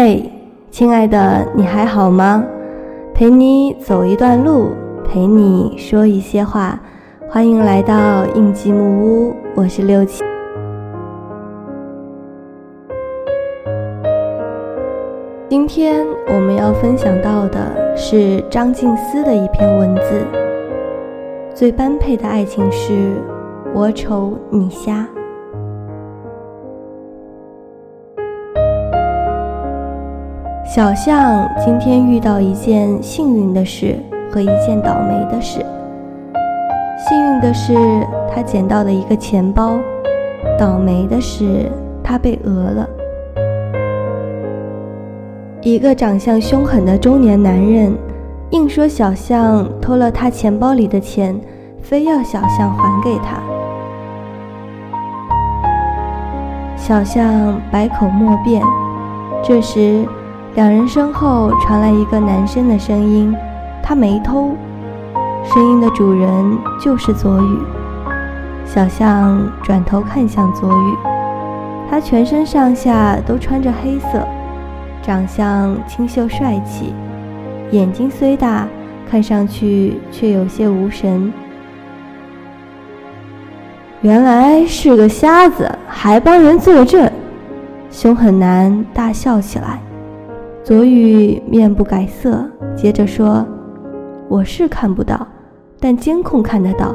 嘿，亲爱的，你还好吗？陪你走一段路，陪你说一些话。欢迎来到应季木屋，我是六七。今天我们要分享到的是张静思的一篇文字。最般配的爱情是，我丑你瞎。小象今天遇到一件幸运的事和一件倒霉的事。幸运的是，他捡到了一个钱包；倒霉的是，他被讹了。一个长相凶狠的中年男人，硬说小象偷了他钱包里的钱，非要小象还给他。小象百口莫辩。这时，两人身后传来一个男生的声音：“他没偷。”声音的主人就是左宇。小象转头看向左宇，他全身上下都穿着黑色，长相清秀帅气，眼睛虽大，看上去却有些无神。原来是个瞎子，还帮人作证。凶狠男大笑起来。左宇面不改色，接着说：“我是看不到，但监控看得到。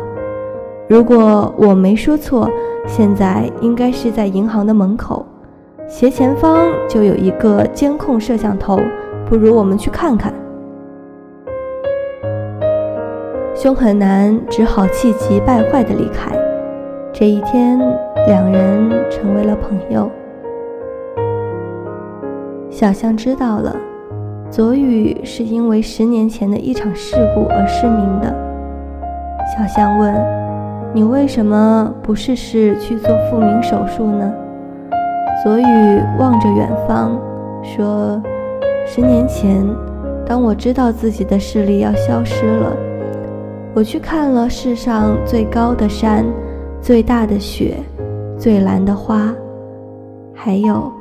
如果我没说错，现在应该是在银行的门口，斜前方就有一个监控摄像头。不如我们去看看。”凶狠男只好气急败坏地离开。这一天，两人成为了朋友。小象知道了，左宇是因为十年前的一场事故而失明的。小象问：“你为什么不试试去做复明手术呢？”左宇望着远方，说：“十年前，当我知道自己的视力要消失了，我去看了世上最高的山、最大的雪、最蓝的花，还有……”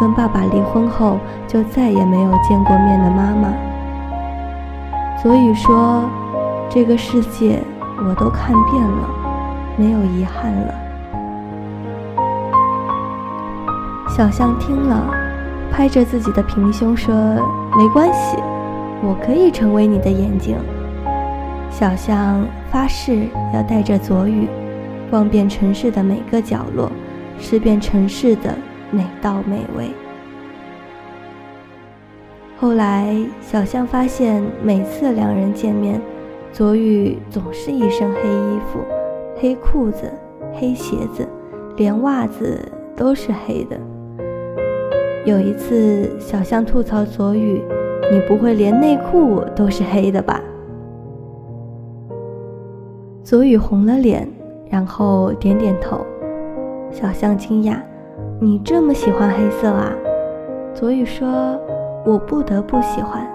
跟爸爸离婚后就再也没有见过面的妈妈，所以说，这个世界我都看遍了，没有遗憾了。小象听了，拍着自己的平胸说：“没关系，我可以成为你的眼睛。”小象发誓要带着左宇，望遍城市的每个角落，吃遍城市的。美道美味。后来，小象发现，每次两人见面，左宇总是一身黑衣服、黑裤子、黑鞋子，连袜子都是黑的。有一次，小象吐槽左宇：“你不会连内裤都是黑的吧？”左宇红了脸，然后点点头。小象惊讶。你这么喜欢黑色啊？左宇说：“我不得不喜欢。”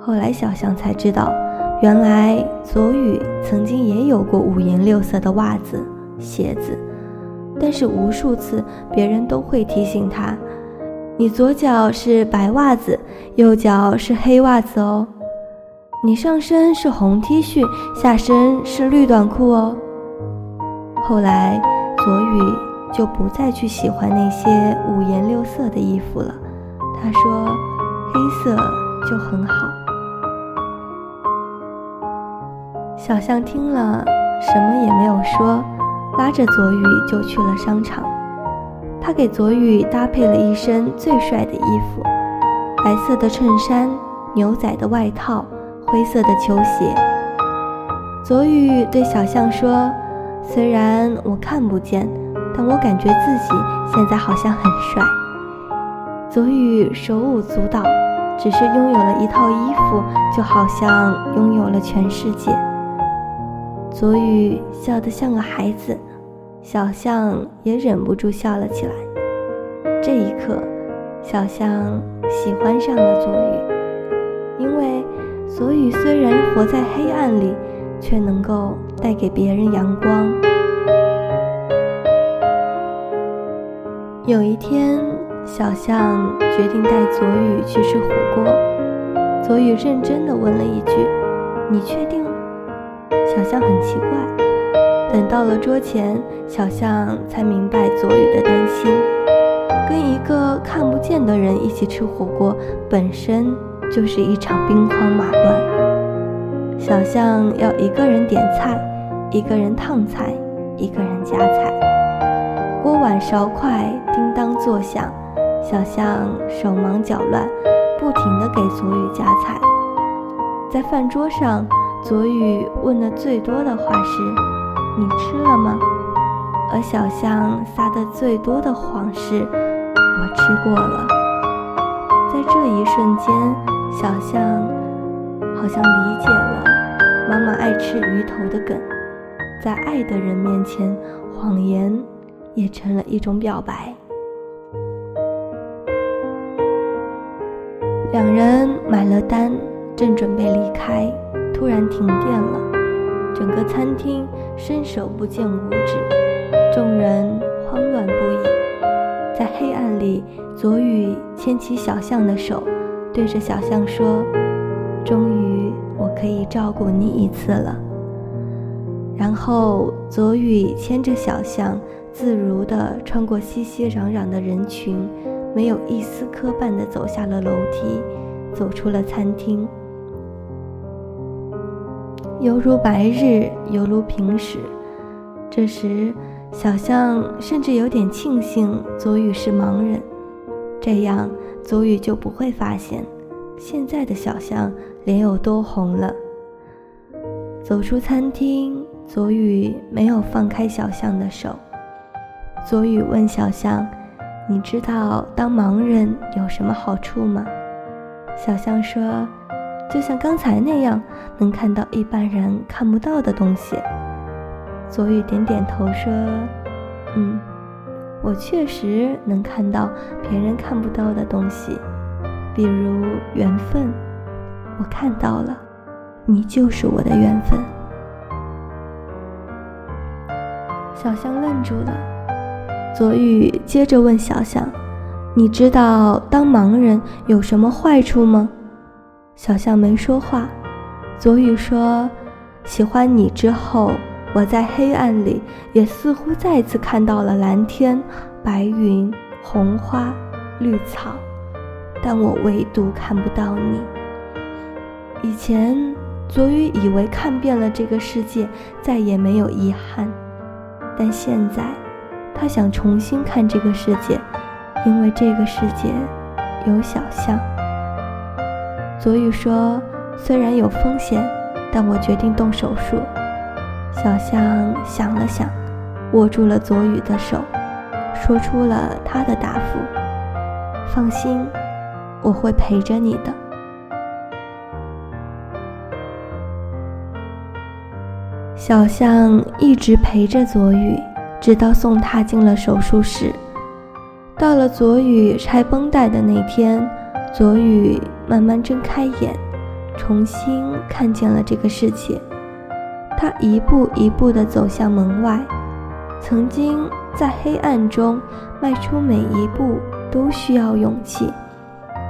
后来小象才知道，原来左宇曾经也有过五颜六色的袜子、鞋子，但是无数次别人都会提醒他：“你左脚是白袜子，右脚是黑袜子哦；你上身是红 T 恤，下身是绿短裤哦。”后来左宇。就不再去喜欢那些五颜六色的衣服了。他说：“黑色就很好。”小象听了，什么也没有说，拉着左宇就去了商场。他给左宇搭配了一身最帅的衣服：白色的衬衫、牛仔的外套、灰色的球鞋。左宇对小象说：“虽然我看不见。”但我感觉自己现在好像很帅。左宇手舞足蹈，只是拥有了一套衣服，就好像拥有了全世界。左宇笑得像个孩子，小象也忍不住笑了起来。这一刻，小象喜欢上了左宇，因为左宇虽然活在黑暗里，却能够带给别人阳光。有一天，小象决定带佐宇去吃火锅。佐宇认真地问了一句：“你确定？”小象很奇怪。等到了桌前，小象才明白佐宇的担心。跟一个看不见的人一起吃火锅，本身就是一场兵荒马乱。小象要一个人点菜，一个人烫菜，一个人夹菜。锅碗勺筷当作响，小象手忙脚乱，不停地给佐宇夹菜。在饭桌上，佐宇问的最多的话是：“你吃了吗？”而小象撒的最多的谎是。我吃过了，在这一瞬间，小象好像理解了妈妈爱吃鱼头的梗。在爱的人面前，谎言也成了一种表白。两人买了单，正准备离开，突然停电了，整个餐厅伸手不见五指，众人慌乱不已。在黑暗里，左宇牵起小象的手，对着小象说：“终于，我可以照顾你一次了。”然后，左宇牵着小象，自如地穿过熙熙攘攘的人群，没有一丝磕绊地走下了楼梯，走出了餐厅，犹如白日，犹如平时。这时。小象甚至有点庆幸左宇是盲人，这样左宇就不会发现现在的小象脸有多红了。走出餐厅，左宇没有放开小象的手。左宇问小象：“你知道当盲人有什么好处吗？”小象说：“就像刚才那样，能看到一般人看不到的东西。”佐宇点点头说：“嗯，我确实能看到别人看不到的东西，比如缘分。我看到了，你就是我的缘分。”小象愣住了。左宇接着问小象：“你知道当盲人有什么坏处吗？”小象没说话。左宇说：“喜欢你之后。”我在黑暗里，也似乎再次看到了蓝天、白云、红花、绿草，但我唯独看不到你。以前，左宇以为看遍了这个世界，再也没有遗憾，但现在，他想重新看这个世界，因为这个世界有小象。左宇说：“虽然有风险，但我决定动手术。”小象想了想，握住了左宇的手，说出了他的答复：“放心，我会陪着你的。”小象一直陪着左宇，直到送他进了手术室。到了左宇拆绷带的那天，左宇慢慢睁开眼，重新看见了这个世界。他一步一步地走向门外，曾经在黑暗中迈出每一步都需要勇气，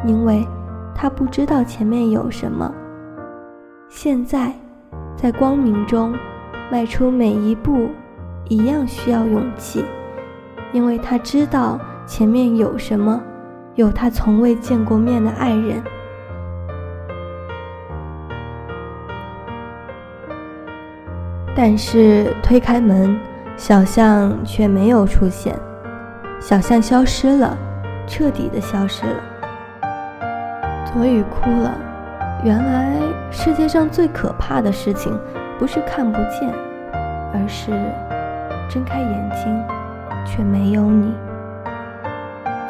因为他不知道前面有什么。现在，在光明中迈出每一步一样需要勇气，因为他知道前面有什么，有他从未见过面的爱人。但是推开门，小象却没有出现。小象消失了，彻底的消失了。左宇哭了。原来世界上最可怕的事情，不是看不见，而是睁开眼睛却没有你。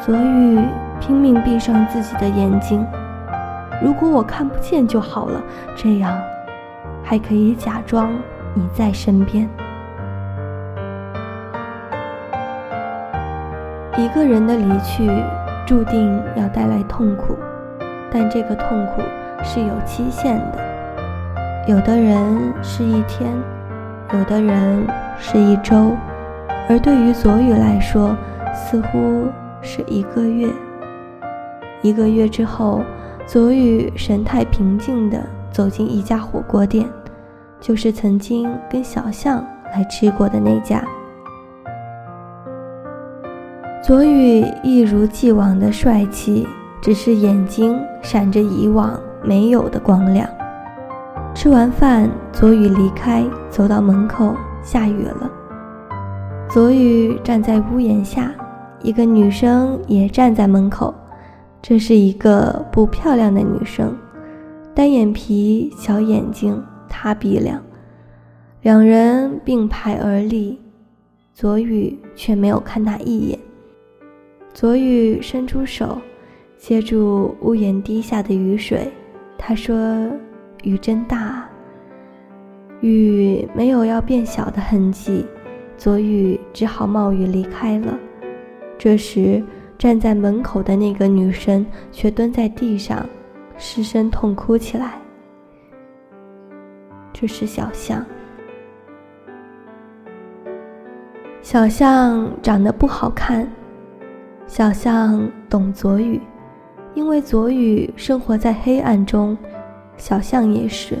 佐宇拼命闭上自己的眼睛。如果我看不见就好了，这样还可以假装。你在身边。一个人的离去注定要带来痛苦，但这个痛苦是有期限的。有的人是一天，有的人是一周，而对于佐宇来说，似乎是一个月。一个月之后，左宇神态平静地走进一家火锅店，就是曾经跟小象来吃过的那家。左宇一如既往的帅气，只是眼睛闪着以往没有的光亮。吃完饭，左宇离开，走到门口，下雨了。左宇站在屋檐下，一个女生也站在门口。这是一个不漂亮的女生，单眼皮、小眼睛、塌鼻梁，两人并排而立，左宇却没有看她一眼。左宇伸出手，接住屋檐滴下的雨水。他说：“雨真大。”啊雨没有要变小的痕迹，左雨只好冒雨离开了。这时，站在门口的那个女生却蹲在地上，失声痛哭起来。这是小象。小象长得不好看。小象懂左雨，因为左雨生活在黑暗中，小象也是。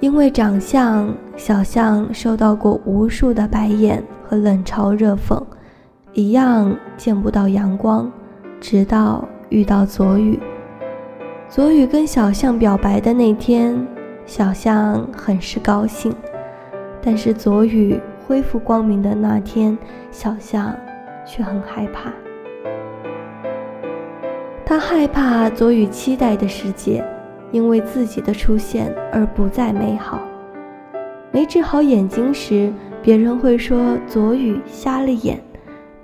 因为长相，小象受到过无数的白眼和冷嘲热讽，一样见不到阳光，直到遇到左雨。左雨跟小象表白的那天，小象很是高兴，但是左雨恢复光明的那天，小象。却很害怕，他害怕左雨期待的世界，因为自己的出现而不再美好。没治好眼睛时，别人会说左雨瞎了眼；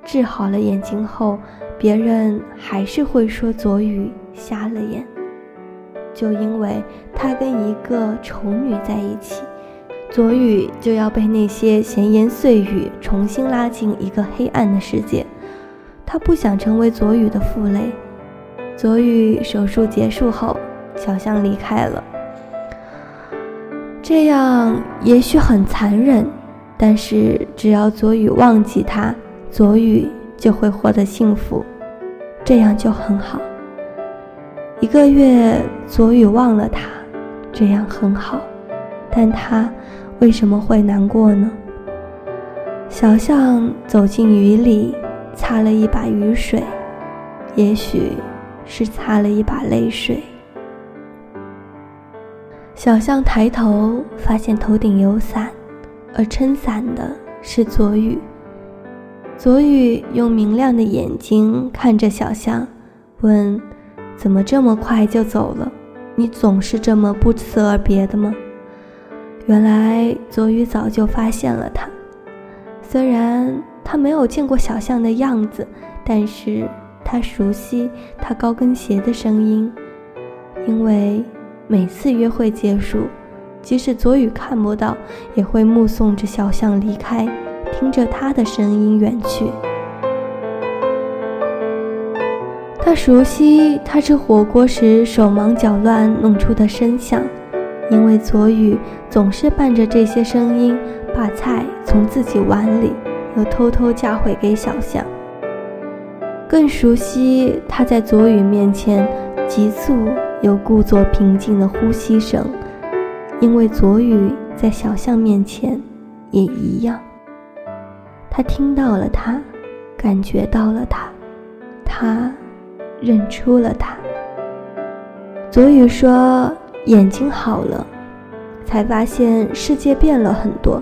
治好了眼睛后，别人还是会说左雨瞎了眼。就因为他跟一个丑女在一起。左宇就要被那些闲言碎语重新拉进一个黑暗的世界，他不想成为左宇的负累。左宇手术结束后，小象离开了。这样也许很残忍，但是只要左宇忘记他，左宇就会获得幸福，这样就很好。一个月，左宇忘了他，这样很好，但他。为什么会难过呢？小象走进雨里，擦了一把雨水，也许是擦了一把泪水。小象抬头，发现头顶有伞，而撑伞的是左雨。左雨用明亮的眼睛看着小象，问：“怎么这么快就走了？你总是这么不辞而别的吗？”原来左雨早就发现了他，虽然他没有见过小象的样子，但是他熟悉他高跟鞋的声音，因为每次约会结束，即使左宇看不到，也会目送着小象离开，听着他的声音远去。他熟悉他吃火锅时手忙脚乱弄出的声响。因为左宇总是伴着这些声音，把菜从自己碗里又偷偷夹回给小象。更熟悉他在左宇面前急促又故作平静的呼吸声，因为左宇在小象面前也一样。他听到了他，感觉到了他，他认出了他。左宇说。眼睛好了，才发现世界变了很多，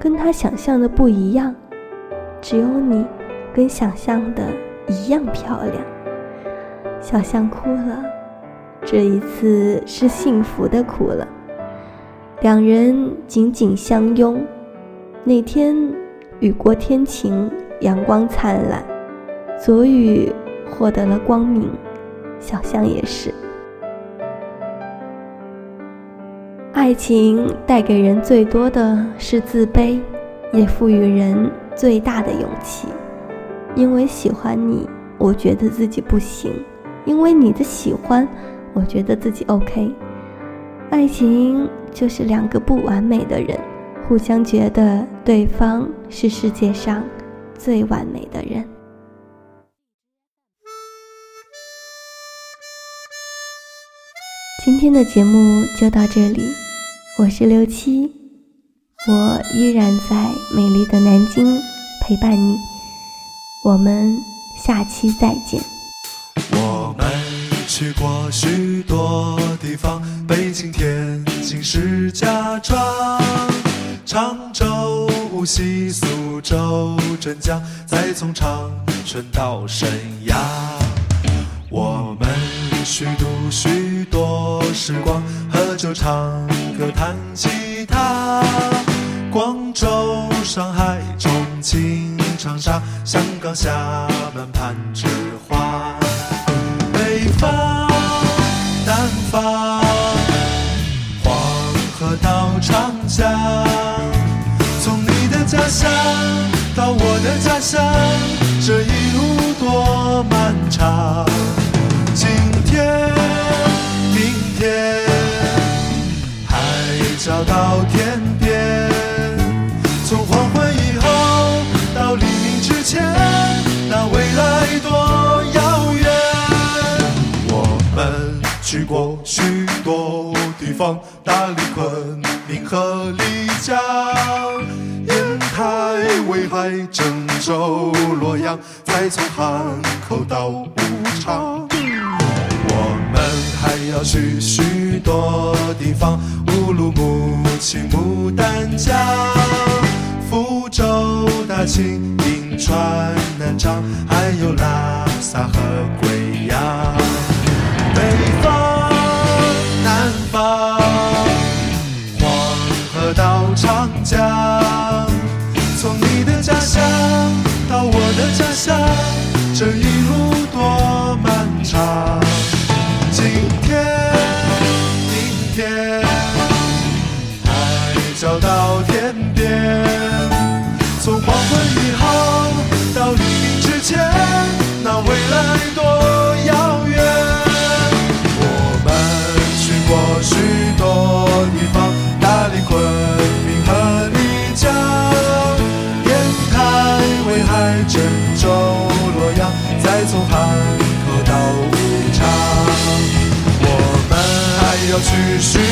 跟他想象的不一样。只有你，跟想象的一样漂亮。小象哭了，这一次是幸福的哭了。两人紧紧相拥。那天雨过天晴，阳光灿烂，左雨获得了光明，小象也是。爱情带给人最多的是自卑，也赋予人最大的勇气。因为喜欢你，我觉得自己不行；因为你的喜欢，我觉得自己 ok 爱情就是两个不完美的人互相觉得对方是世界上最完美的人。今天的节目就到这里我是六七我依然在美丽的南京陪伴你我们下期再见。去过许多地方，北京、天津、石家庄、常州、无锡、苏州、镇江，再从长春到沈阳。我们虚度许多时光，喝酒、唱歌、弹吉他。广州、上海、重庆、长沙、香港、厦门、攀枝花。北方家乡到我的家乡，这一路多漫长。今天、明天，海角到天边，从黄昏以后到黎明之前，那未来多遥远。我们去过许多地方，大理、昆明和丽江，威海、郑州、洛阳，再从汉口到武昌。我们还要去许多地方，乌鲁木齐、牡丹江、福州、大庆、银川、南昌，还有拉萨和贵阳。北方、南方，黄河到长江，家乡到我的家乡，这一路多漫长。只是。